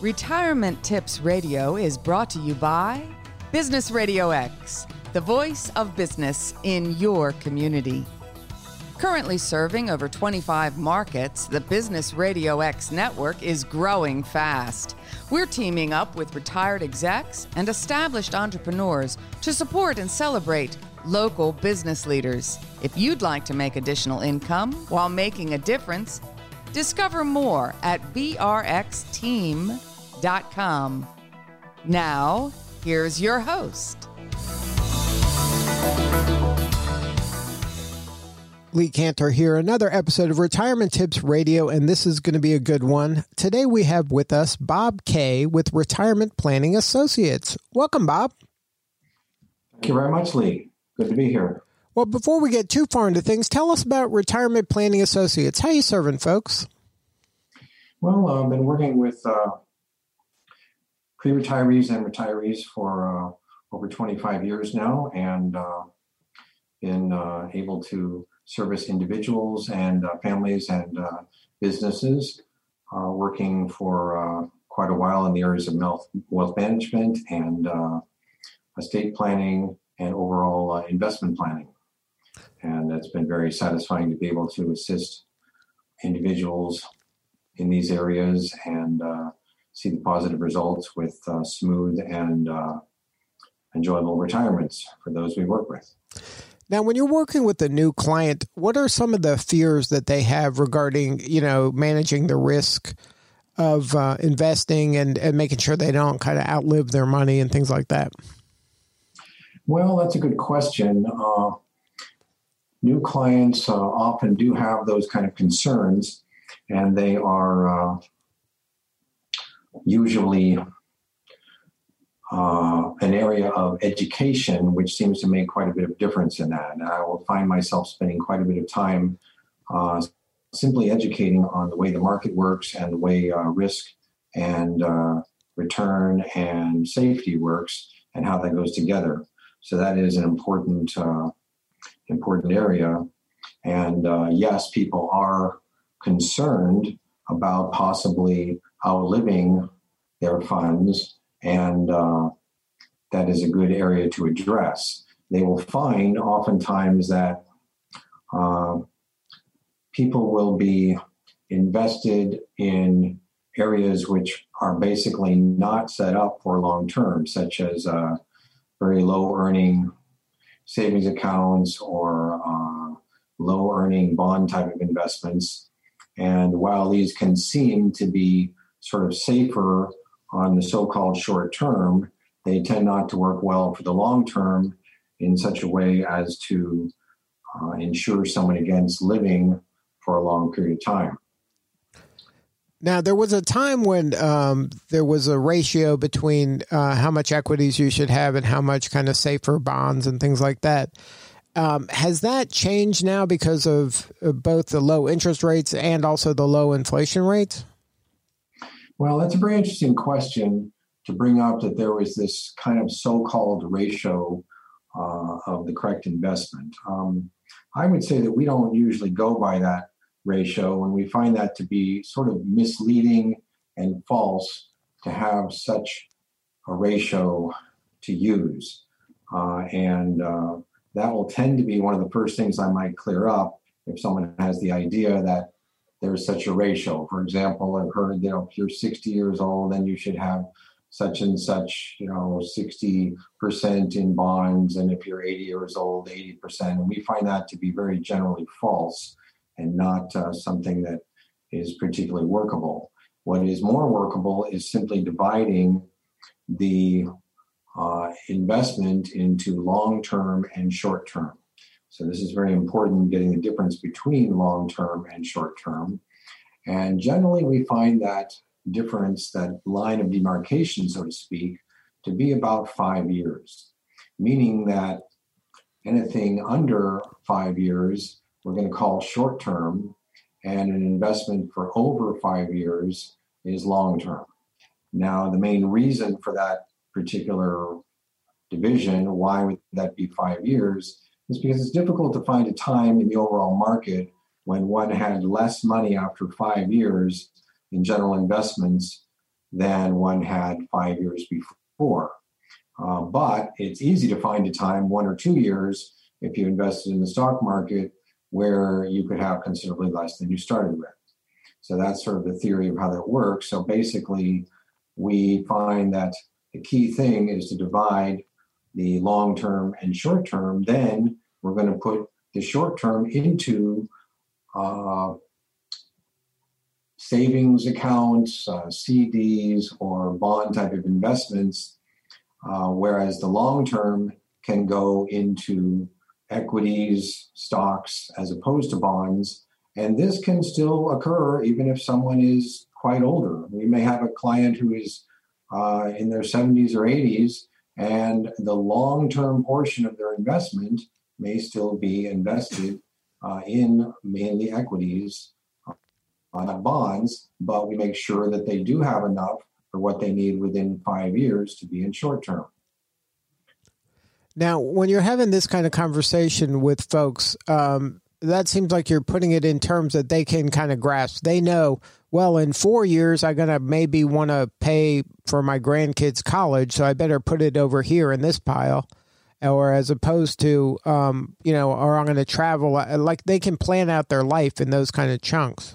Retirement Tips Radio is brought to you by Business Radio X, the voice of business in your community. Currently serving over 25 markets, the Business Radio X network is growing fast. We're teaming up with retired execs and established entrepreneurs to support and celebrate local business leaders. If you'd like to make additional income while making a difference, discover more at brxteam.com. Now, here's your host. Lee Kantor here, another episode of Retirement Tips Radio, and this is going to be a good one. Today we have with us Bob Kaye with Retirement Planning Associates. Welcome, Bob. Thank you very much, Lee. Good to be here. Well, before we get too far into things, tell us about Retirement Planning Associates. How you serving, folks? Well, I've been working with uh, pre-retirees and retirees for uh, over 25 years now, and uh, been uh, able to service individuals and families and businesses. working for quite a while in the areas of wealth management and estate planning and overall investment planning. And it's been very satisfying to be able to assist individuals in these areas and uh, see the positive results with uh, smooth and uh, enjoyable retirements for those we work with. Now, when you're working with a new client, what are some of the fears that they have regarding, you know, managing the risk of uh, investing and, and making sure they don't kind of outlive their money and things like that? Well, that's a good question. Uh, new clients uh, often do have those kind of concerns, and they are uh, usually uh, an area of education, which seems to make quite a bit of difference in that. And I will find myself spending quite a bit of time uh, simply educating on the way the market works and the way uh, risk and uh, return and safety works and how that goes together. So that is an important uh, important area. And uh, yes, people are concerned about possibly outliving their funds, and uh, that is a good area to address. They will find oftentimes that uh, people will be invested in areas which are basically not set up for long term, such as uh, very low earning savings accounts or uh, low earning bond type of investments. And while these can seem to be sort of safer on the so called short term, they tend not to work well for the long term in such a way as to uh, insure someone against living for a long period of time. Now, there was a time when um, there was a ratio between uh, how much equities you should have and how much kind of safer bonds and things like that. Um, has that changed now because of uh, both the low interest rates and also the low inflation rates? Well, that's a very interesting question to bring up that there was this kind of so called ratio uh, of the correct investment. Um, I would say that we don't usually go by that ratio, and we find that to be sort of misleading and false to have such a ratio to use. Uh, and uh, that will tend to be one of the first things I might clear up if someone has the idea that there's such a ratio. For example, I've heard, you know, if you're 60 years old, then you should have such and such, you know, 60% in bonds. And if you're 80 years old, 80%. And we find that to be very generally false and not uh, something that is particularly workable. What is more workable is simply dividing the uh, investment into long term and short term. So, this is very important getting the difference between long term and short term. And generally, we find that difference, that line of demarcation, so to speak, to be about five years, meaning that anything under five years we're going to call short term, and an investment for over five years is long term. Now, the main reason for that particular division, why would that be five years, is because it's difficult to find a time in the overall market when one had less money after five years in general investments than one had five years before. Uh, but it's easy to find a time, one or two years, if you invested in the stock market, where you could have considerably less than you started with. So that's sort of the theory of how that works. So basically, we find that the key thing is to divide the long term and short term. Then we're going to put the short term into uh, savings accounts, uh, CDs, or bond type of investments, uh, whereas the long term can go into equities, stocks, as opposed to bonds. And this can still occur even if someone is quite older. We may have a client who is uh, in their 70s or 80s, and the long term portion of their investment may still be invested uh, in mainly equities, uh, not bonds, but we make sure that they do have enough for what they need within five years to be in short term. Now, when you're having this kind of conversation with folks, um, that seems like you're putting it in terms that they can kind of grasp. They know, well, in four years, I'm going to maybe want to pay for my grandkids' college, so I better put it over here in this pile. Or as opposed to, um, you know, or I'm going to travel. Uh, like they can plan out their life in those kind of chunks.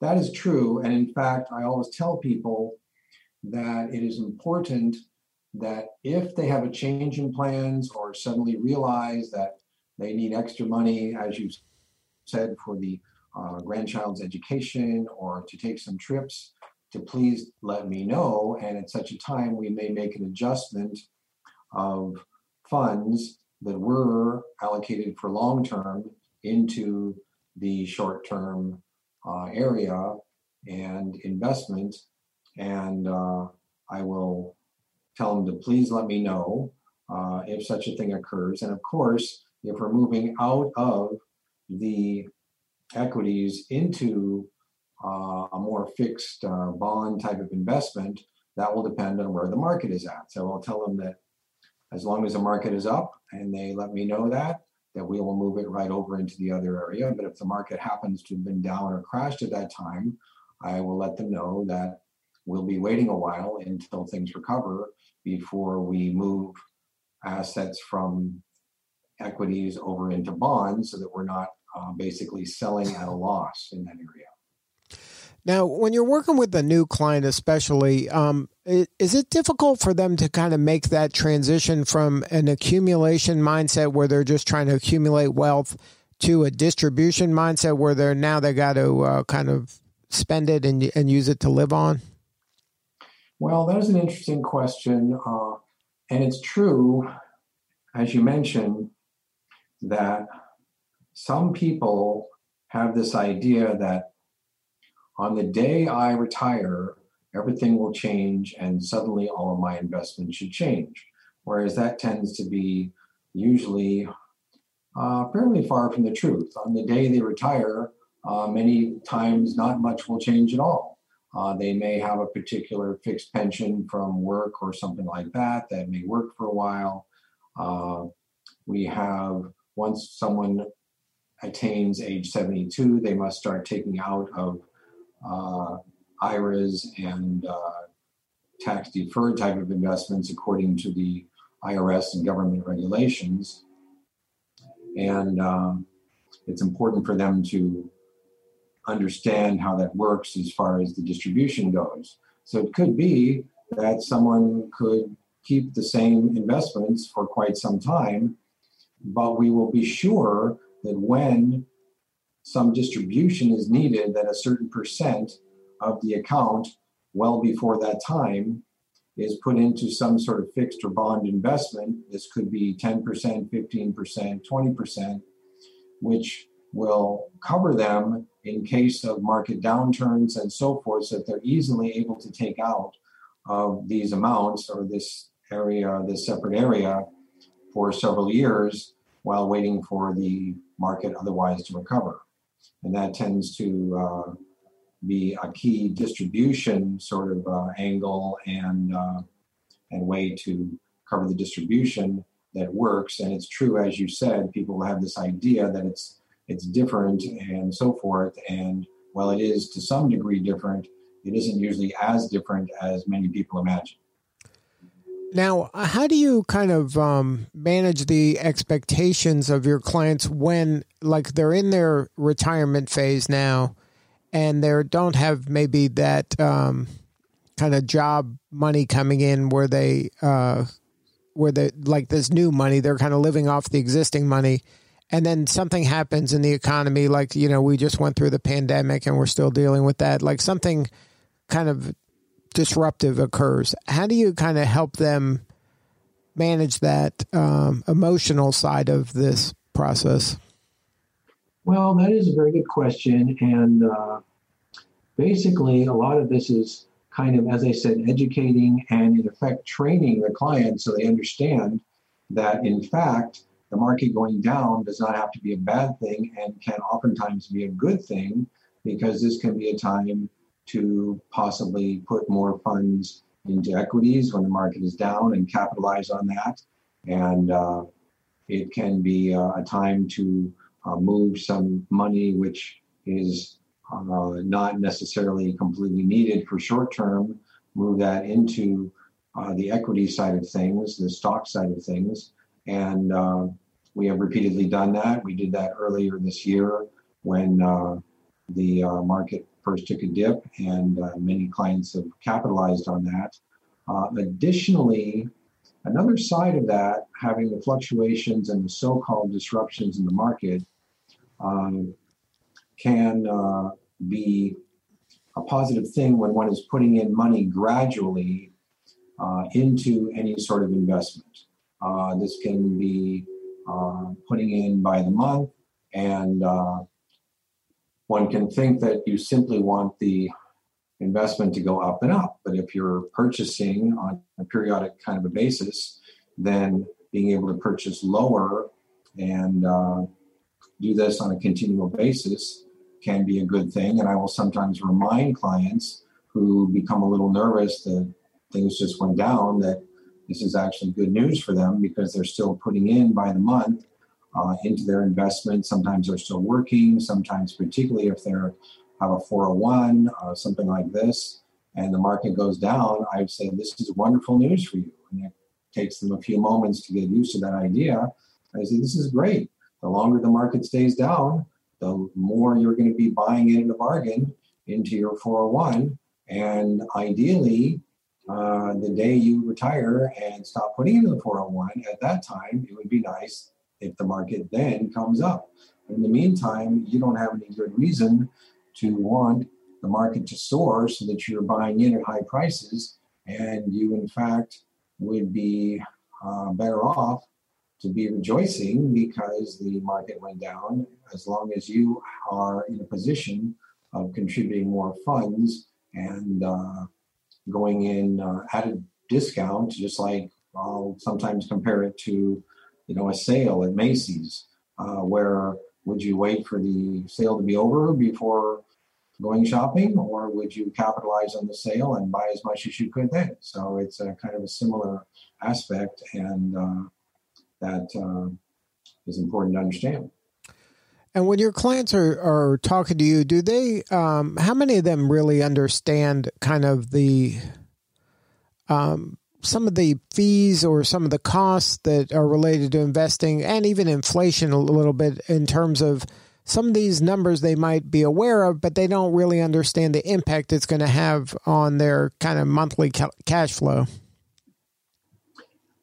That is true. And in fact, I always tell people that it is important that if they have a change in plans or suddenly realize that they need extra money, as you said, for the uh, grandchild's education or to take some trips, to please let me know. And at such a time, we may make an adjustment of funds that were allocated for long term into the short term uh, area and investment. And uh, I will tell them to please let me know uh, if such a thing occurs. And of course, if we're moving out of the equities into uh, a more fixed uh, bond type of investment, that will depend on where the market is at. So I'll tell them that as long as the market is up and they let me know that, that we will move it right over into the other area. But if the market happens to have been down or crashed at that time, I will let them know that we'll be waiting a while until things recover before we move assets from equities over into bonds so that we're not uh, basically selling at a loss in that area. Now, when you're working with a new client, especially, um, is it difficult for them to kind of make that transition from an accumulation mindset where they're just trying to accumulate wealth to a distribution mindset where they're now they got to uh, kind of spend it and and use it to live on? Well, that is an interesting question, uh, and it's true, as you mentioned, that some people have this idea that on the day I retire, everything will change and suddenly all of my investments should change. Whereas that tends to be usually uh, fairly far from the truth. On the day they retire, uh, many times not much will change at all. Uh, they may have a particular fixed pension from work or something like that that may work for a while. Uh, we have once someone attains age 72, they must start taking out of uh, IRAs and uh, tax deferred type of investments according to the IRS and government regulations. And um, it's important for them to understand how that works as far as the distribution goes. So it could be that someone could keep the same investments for quite some time, but we will be sure that when some distribution is needed, that a certain percent of the account well before that time is put into some sort of fixed or bond investment. This could be 10%, 15%, 20%, which will cover them in case of market downturns and so forth, so that they're easily able to take out of these amounts or this area, this separate area for several years while waiting for the market otherwise to recover. And that tends to uh, be a key distribution sort of uh, angle and uh, and way to cover the distribution that works. And it's true, as you said, people have this idea that it's it's different and so forth. And while it is to some degree different, it isn't usually as different as many people imagine. Now, how do you kind of um, manage the expectations of your clients when, like, they're in their retirement phase now, and they don't have maybe that um, kind of job money coming in where they, uh, where they like this new money, they're kind of living off the existing money, and then something happens in the economy, like you know, we just went through the pandemic and we're still dealing with that, like something kind of disruptive occurs, how do you kind of help them manage that um, emotional side of this process? Well, that is a very good question. And uh, basically, a lot of this is kind of, as I said, educating and, in effect, training the client so they understand that, in fact, the market going down does not have to be a bad thing and can oftentimes be a good thing because this can be a time to possibly put more funds into equities when the market is down and capitalize on that. And uh, it can be uh, a time to uh, move some money which is uh, not necessarily completely needed for short term, move that into uh, the equity side of things, the stock side of things. And uh, we have repeatedly done that. We did that earlier this year when the market first took a dip, and uh, many clients have capitalized on that. Uh, additionally, another side of that, having the fluctuations and the so called disruptions in the market, um, can uh, be a positive thing when one is putting in money gradually uh, into any sort of investment. Uh, this can be putting in by the month and one can think that you simply want the investment to go up and up. But if you're purchasing on a periodic kind of a basis, then being able to purchase lower and uh, do this on a continual basis can be a good thing. And I will sometimes remind clients who become a little nervous that things just went down that this is actually good news for them because they're still putting in by the month uh, into their investment. Sometimes they're still working, sometimes, particularly if they're have a 401, uh, something like this, and the market goes down, I would say this is wonderful news for you. And it takes them a few moments to get used to that idea. I say this is great. The longer the market stays down, the more you're going to be buying in at the bargain into your 401. And ideally, uh, the day you retire and stop putting into the 401, at that time, it would be nice if the market then comes up. In the meantime, you don't have any good reason to want the market to soar so that you're buying in at high prices, and you, in fact, would be uh, better off to be rejoicing because the market went down as long as you are in a position of contributing more funds and uh, going in uh, at a discount, just like I'll sometimes compare it to you know, a sale at Macy's, uh, where would you wait for the sale to be over before going shopping, or would you capitalize on the sale and buy as much as you could then? So it's a kind of a similar aspect, and uh, that uh, is important to understand. And when your clients are, are talking to you, do they, um, how many of them really understand kind of the, um, some of the fees or some of the costs that are related to investing and even inflation a little bit in terms of some of these numbers they might be aware of, but they don't really understand the impact it's going to have on their kind of monthly ca- cash flow.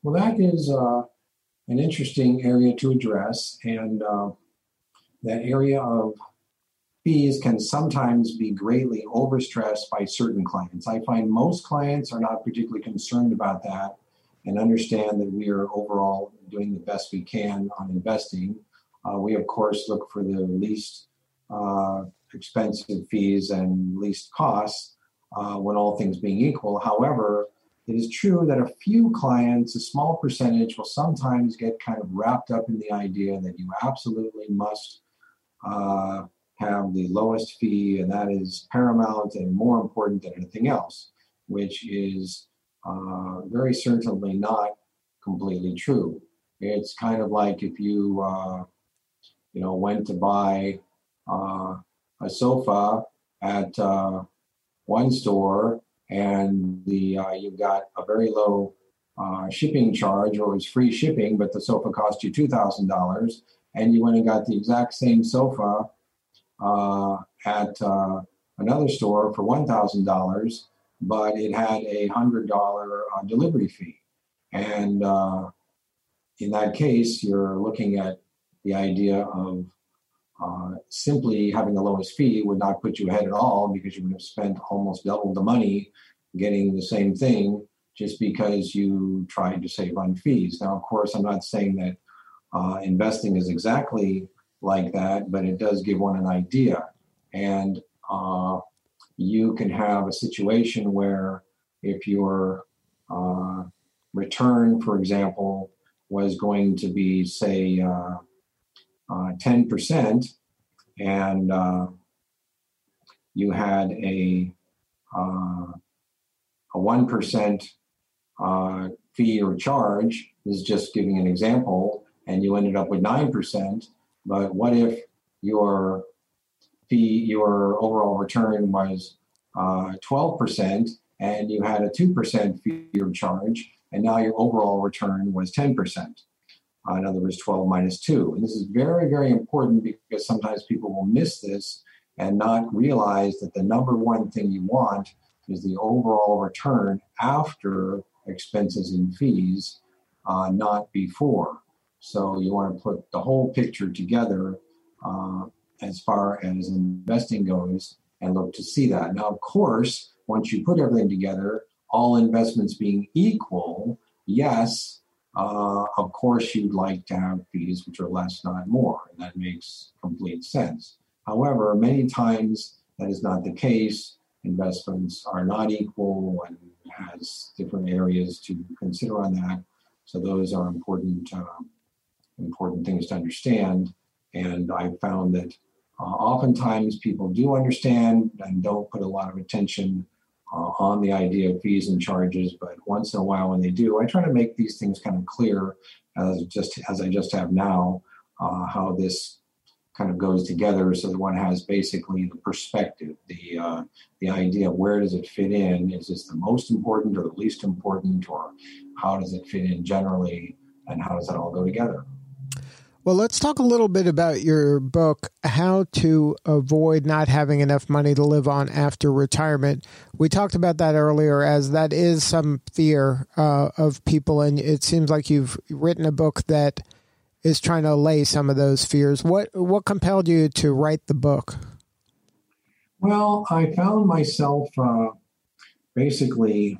Well, that is uh, an interesting area to address. And uh, that area of fees can sometimes be greatly overstressed by certain clients. I find most clients are not particularly concerned about that and understand that we are overall doing the best we can on investing. Uh, we, of course, look for the least uh, expensive fees and least costs uh, when all things being equal. However, it is true that a few clients, a small percentage, will sometimes get kind of wrapped up in the idea that you absolutely must uh, have the lowest fee, and that is paramount and more important than anything else, which is uh, very certainly not completely true. It's kind of like if you, uh, you know, went to buy uh, a sofa at uh, one store and the uh, you got a very low uh, shipping charge or it was free shipping, but the sofa cost you two thousand dollars, and you went and got the exact same sofa at uh, another store for one thousand dollars, but it had a hundred dollar uh, delivery fee, and uh, in that case, you're looking at the idea of uh, simply having the lowest fee would not put you ahead at all because you would have spent almost double the money getting the same thing just because you tried to save on fees. Now, of course, I'm not saying that uh, investing is exactly like that, but it does give one an idea. And uh, you can have a situation where if your uh, return, for example, was going to be, say, uh, 10%, uh, and uh, you had a uh, a 1% uh, fee or charge, this is just giving an example, and you ended up with 9%. But what if your fee, your overall return was uh, 12% and you had a 2% fee or charge, and now your overall return was 10%? Uh, in other words, 12 minus 2. And this is very, very important because sometimes people will miss this and not realize that the number one thing you want is the overall return after expenses and fees, uh, not before. So you want to put the whole picture together uh, as far as investing goes and look to see that. Now, of course, once you put everything together, all investments being equal, yes, uh, of course, you'd like to have fees which are less, not more. And that makes complete sense. However, many times that is not the case. Investments are not equal and has different areas to consider on that. So those are important, uh, important things to understand. And I found that uh, oftentimes people do understand and don't put a lot of attention uh, on the idea of fees and charges, but once in a while when they do, I try to make these things kind of clear as just as I just have now, uh, how this kind of goes together so that one has basically the perspective, the uh, the idea of where does it fit in? Is this the most important or the least important, or how does it fit in generally, and how does that all go together? Well, let's talk a little bit about your book, How to Avoid Not Having Enough Money to Live on After Retirement. We talked about that earlier, as that is some fear uh, of people, and it seems like you've written a book that is trying to allay some of those fears. What what compelled you to write the book? Well, I found myself uh, basically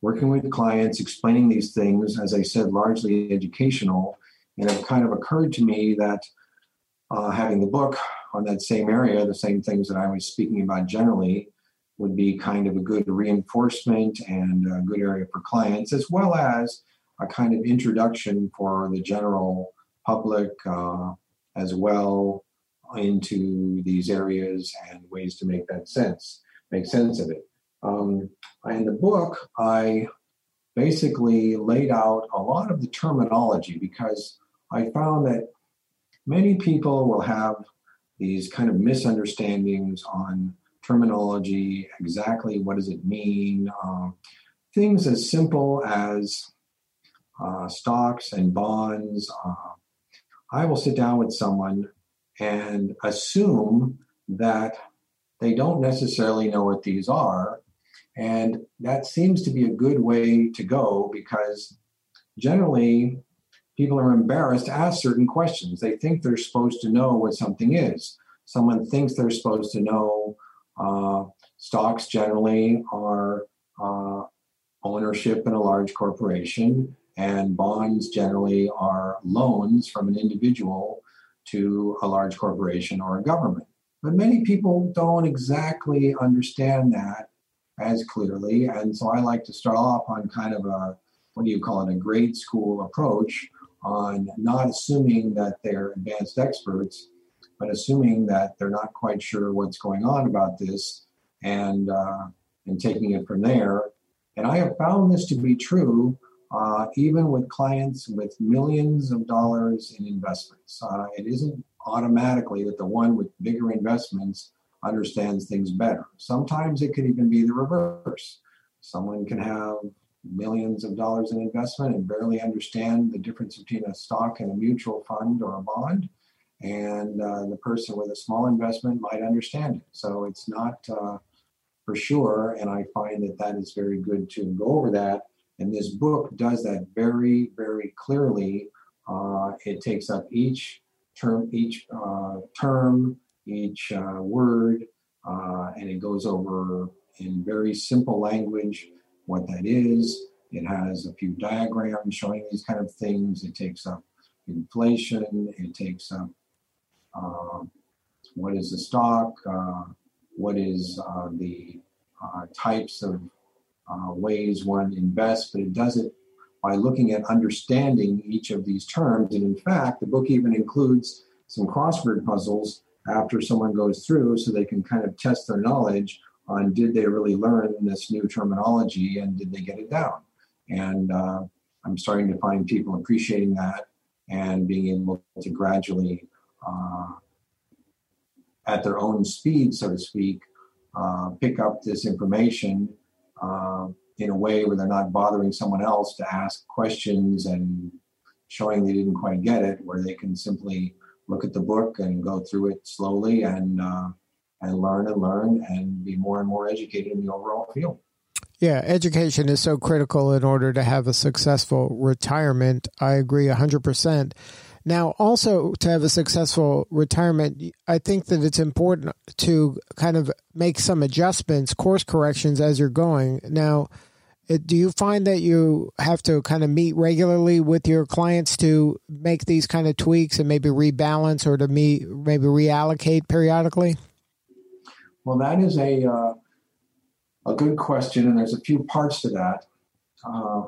working with clients, explaining these things, as I said, largely educational and it kind of occurred to me that uh, having the book on that same area, the same things that I was speaking about generally, would be kind of a good reinforcement and a good area for clients, as well as a kind of introduction for the general public uh, as well into these areas and ways to make that sense, make sense of it. Um, in the book, I basically laid out a lot of the terminology because I found that many people will have these kind of misunderstandings on terminology, exactly what does it mean, uh, things as simple as uh, stocks and bonds. Uh, I will sit down with someone and assume that they don't necessarily know what these are. And that seems to be a good way to go because generally people are embarrassed to ask certain questions. They think they're supposed to know what something is. Someone thinks they're supposed to know uh, stocks generally are uh, ownership in a large corporation, and bonds generally are loans from an individual to a large corporation or a government. But many people don't exactly understand that as clearly. And so I like to start off on kind of a, what do you call it, a grade school approach on not assuming that they're advanced experts, but assuming that they're not quite sure what's going on about this and uh, and taking it from there. And I have found this to be true uh, even with clients with millions of dollars in investments. Uh, it isn't automatically that the one with bigger investments understands things better. Sometimes it could even be the reverse. Someone can have millions of dollars in investment and barely understand the difference between a stock and a mutual fund or a bond. And uh, the person with a small investment might understand it. So it's not uh, for sure. And I find that that is very good to go over that. And this book does that very, very clearly. Uh, it takes up each term, each uh, term, each uh, word, uh, and it goes over in very simple language what that is. It has a few diagrams showing these kind of things. It takes up inflation. It takes up uh, what is the stock, uh, what is uh, the uh, types of uh, ways one invests, but it does it by looking at understanding each of these terms. And in fact, the book even includes some crossword puzzles after someone goes through so they can kind of test their knowledge on did they really learn this new terminology and did they get it down. And uh, I'm starting to find people appreciating that and being able to gradually, uh, at their own speed, so to speak, uh, pick up this information uh, in a way where they're not bothering someone else to ask questions and showing they didn't quite get it, where they can simply look at the book and go through it slowly and uh, and learn and learn and be more and more educated in the overall field. Yeah, education is so critical in order to have a successful retirement. I agree 100%. Now, also to have a successful retirement, I think that it's important to kind of make some adjustments, course corrections as you're going. Now, uh, do you find that you have to kind of meet regularly with your clients to make these kind of tweaks and maybe rebalance or to meet, maybe reallocate periodically? Well, that is a uh, a good question, and there's a few parts to that. Uh,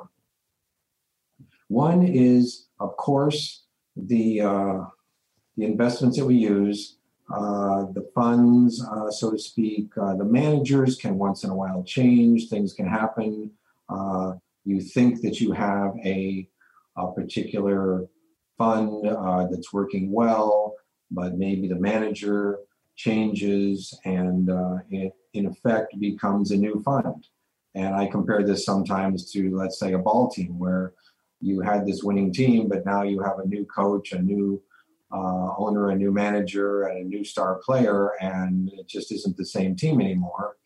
one is, of course, the uh, the investments that we use, uh, the funds, uh, so to speak. Uh, the managers can once in a while change. Things can happen. You think that you have a, a particular fund that's working well, but maybe the manager changes and it, in effect, becomes a new fund. And I compare this sometimes to, let's say, a ball team where you had this winning team, but now you have a new coach, a new uh, owner, a new manager, and a new star player, and it just isn't the same team anymore.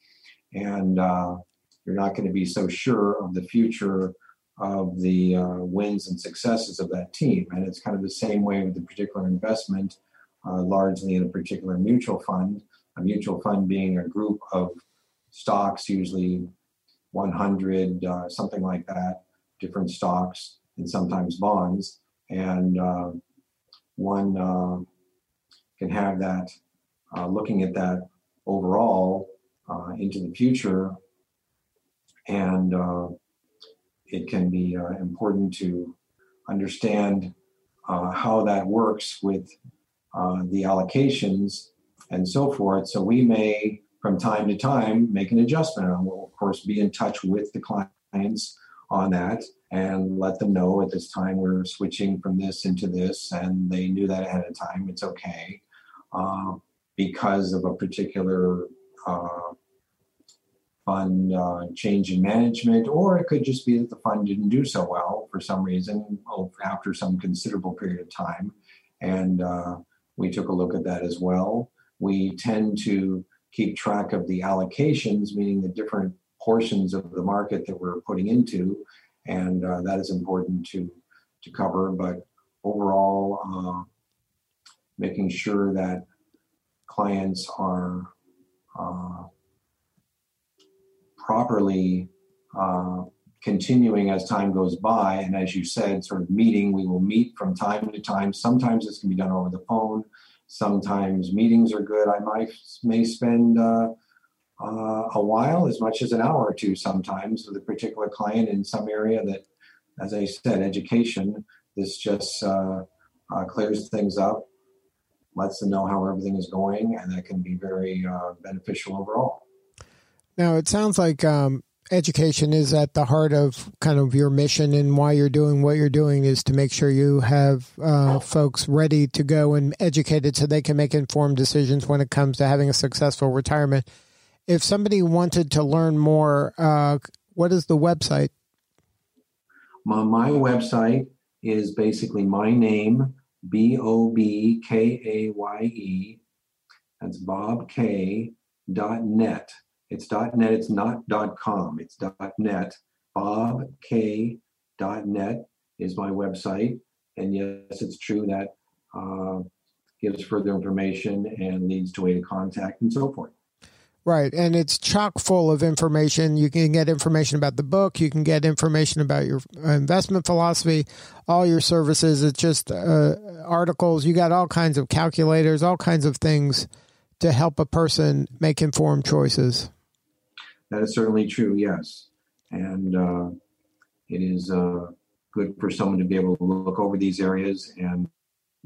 And uh, you're not going to be so sure of the future of the uh, wins and successes of that team. And it's kind of the same way with the particular investment, uh, largely in a particular mutual fund. A mutual fund being a group of stocks, usually 100, uh, something like that, different stocks and sometimes bonds. And uh, one uh, can have that, uh, looking at that overall uh, into the future. And it can be important to understand how that works with the allocations and so forth. So we may, from time to time, make an adjustment. And we'll, of course, be in touch with the clients on that and let them know at this time we're switching from this into this, and they knew that ahead of time. It's okay uh, because of a particular uh, fund uh, change in management, or it could just be that the fund didn't do so well for some reason after some considerable period of time. And uh, we took a look at that as well. We tend to keep track of the allocations, meaning the different portions of the market that we're putting into, and uh, that is important to to cover. But overall, uh, making sure that clients are uh, properly uh, continuing as time goes by, and as you said, sort of meeting. We will meet from time to time. Sometimes this can be done over the phone. Sometimes meetings are good. I might may spend uh, uh, a while, as much as an hour or two sometimes, with a particular client in some area that, as I said, education. This just uh, uh, clears things up, lets them know how everything is going, and that can be very uh, beneficial overall. Now, it sounds like um, education is at the heart of kind of your mission and why you're doing what you're doing is to make sure you have uh, folks ready to go and educated so they can make informed decisions when it comes to having a successful retirement. If somebody wanted to learn more, uh, what is the website? My, my website is basically my name, B O B K A Y E. That's Bob dot net. It's net. It's not com. It's net. Bob Kaye dot net is my website, and yes, it's true that uh, gives further information and leads to way to contact and so forth. Right. And it's chock full of information. You can get information about the book. You can get information about your investment philosophy, all your services. It's just uh, articles. You got all kinds of calculators, all kinds of things to help a person make informed choices. That is certainly true, yes. And uh, it is uh, good for someone to be able to look over these areas and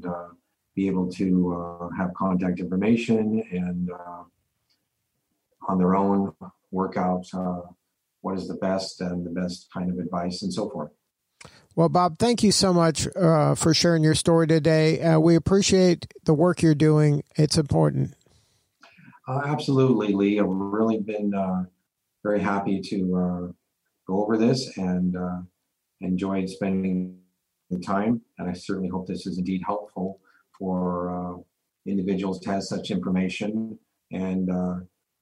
uh, be able to uh, have contact information and uh, on their own work out uh, what is the best and the best kind of advice and so forth. Well, Bob, thank you so much uh, for sharing your story today. Uh, we appreciate the work you're doing. It's important. Uh, absolutely, Lee. I've really been uh, very happy to uh, go over this and uh, enjoyed spending the time. And I certainly hope this is indeed helpful for uh, individuals to have such information and uh,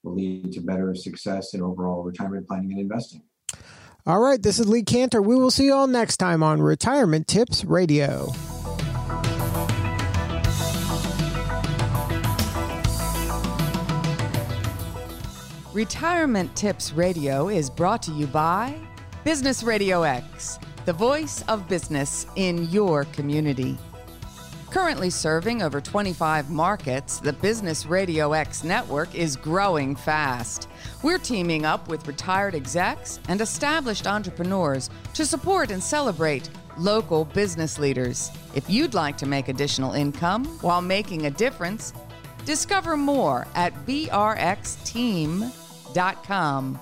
will lead to better success in overall retirement planning and investing. All right, this is Lee Kantor. We will see you all next time on Retirement Tips Radio. Retirement Tips Radio is brought to you by Business Radio X, the voice of business in your community. Currently serving over 25 markets, the Business Radio X network is growing fast. We're teaming up with retired execs and established entrepreneurs to support and celebrate local business leaders. If you'd like to make additional income while making a difference, discover more at brxteam.com dot com.